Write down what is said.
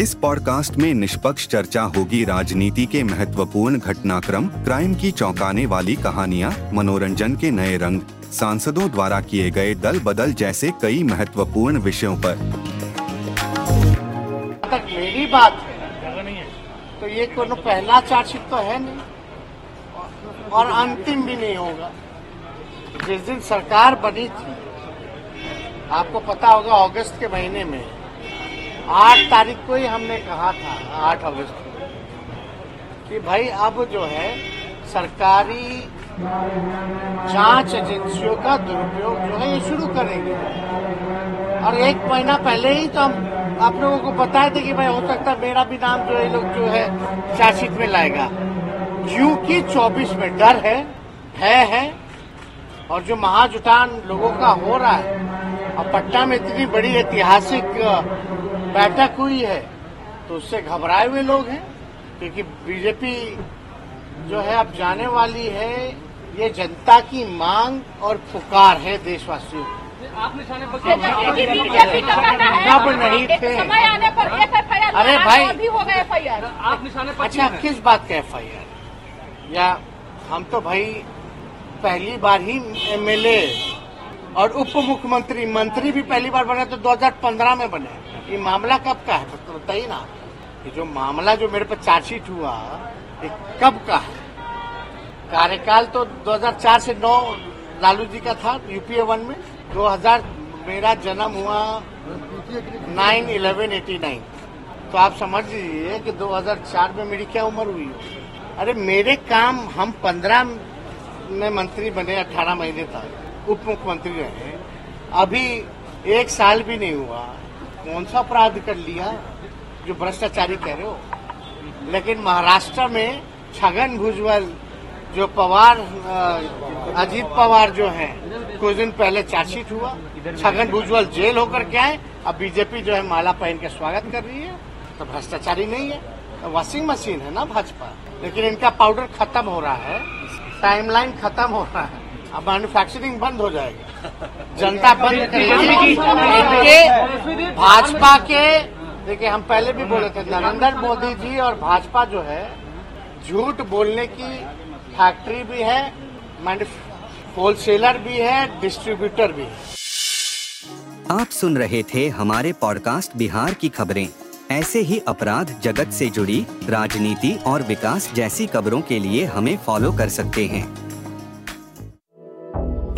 इस पॉडकास्ट में निष्पक्ष चर्चा होगी राजनीति के महत्वपूर्ण घटनाक्रम, क्राइम की चौंकाने वाली कहानियाँ, मनोरंजन के नए रंग, सांसदों द्वारा किए गए दल बदल जैसे कई महत्वपूर्ण विषयों पर। तक मेरी बात है। तो ये कोनो पहला चार्जशीट तो है नहीं। और अंतिम भी नहीं होगा। जिस दिन सरकार बनी थी, आपको पता होगा, अगस्त के महीने में आठ तारीख को ही हमने कहा था, आठ अगस्त को, कि भाई अब जो है, सरकारी जाँच एजेंसियों का दुरुपयोग जो है ये शुरू करेंगे। और एक महीना पहले ही तो हम आप लोगों को बताए थे कि भाई हो सकता है मेरा भी नाम जो है लोग जो है चार्जशीट में लाएगा। क्योंकि 24 में डर है, भय है, और जो महाजुटान लोगों का हो रहा है और पटना में इतनी बड़ी ऐतिहासिक बैठक हुई है तो उससे घबराए हुए लोग हैं क्योंकि बीजेपी जो है अब जाने वाली है ये जनता की मांग और पुकार है देशवासियों की। कब नहीं थे। अरे भाई। आर आप निशाने पर अच्छा किस बात का एफ़ आई या हम तो भाई पहली बार ही एमएलए और उप मुख्यमंत्री मंत्री भी पहली बार बने तो 2015 में बने। ये मामला कब का है? तो बताइए ना। ये जो मामला जो मेरे पर चार्जशीट हुआ, ये कब का है? कार्यकाल तो 2004 से 9 लालू जी का था यूपीए वन में। 2000 मेरा जन्म हुआ 9 इलेवन एटी नाइन तो आप समझ लीजिए कि 2004 में मेरी क्या उम्र हुई। अरे मेरे काम हम 15 में मंत्री बने 18 महीने तक। उप मुख्यमंत्री रहे। अभी एक साल भी नहीं हुआ। कौन सा अपराध कर लिया जो भ्रष्टाचारी कह रहे हो? लेकिन महाराष्ट्र में छगन भुजबल जो पवार अजीत पवार जो है, कुछ दिन पहले चार्जशीट हुआ। छगन भुजबल जेल होकर के आए, अब बीजेपी जो है माला पहन के स्वागत कर रही है। तो भ्रष्टाचारी नहीं है तो वॉशिंग मशीन है ना भाजपा। लेकिन इनका पाउडर खत्म हो रहा है, टाइमलाइन खत्म हो रहा है, अब मैन्युफैक्चरिंग बंद हो जाएगी। जनता बंद करेगी। भाजपा के देखिए हम पहले भी बोले थे नरेंद्र मोदी जी और भाजपा जो है झूठ बोलने की फैक्ट्री भी है होलसेलर भी है डिस्ट्रीब्यूटर भी है। आप सुन रहे थे हमारे पॉडकास्ट बिहार की खबरें। ऐसे ही अपराध जगत से जुड़ी राजनीति और विकास जैसी खबरों के लिए हमें फॉलो कर सकते हैं।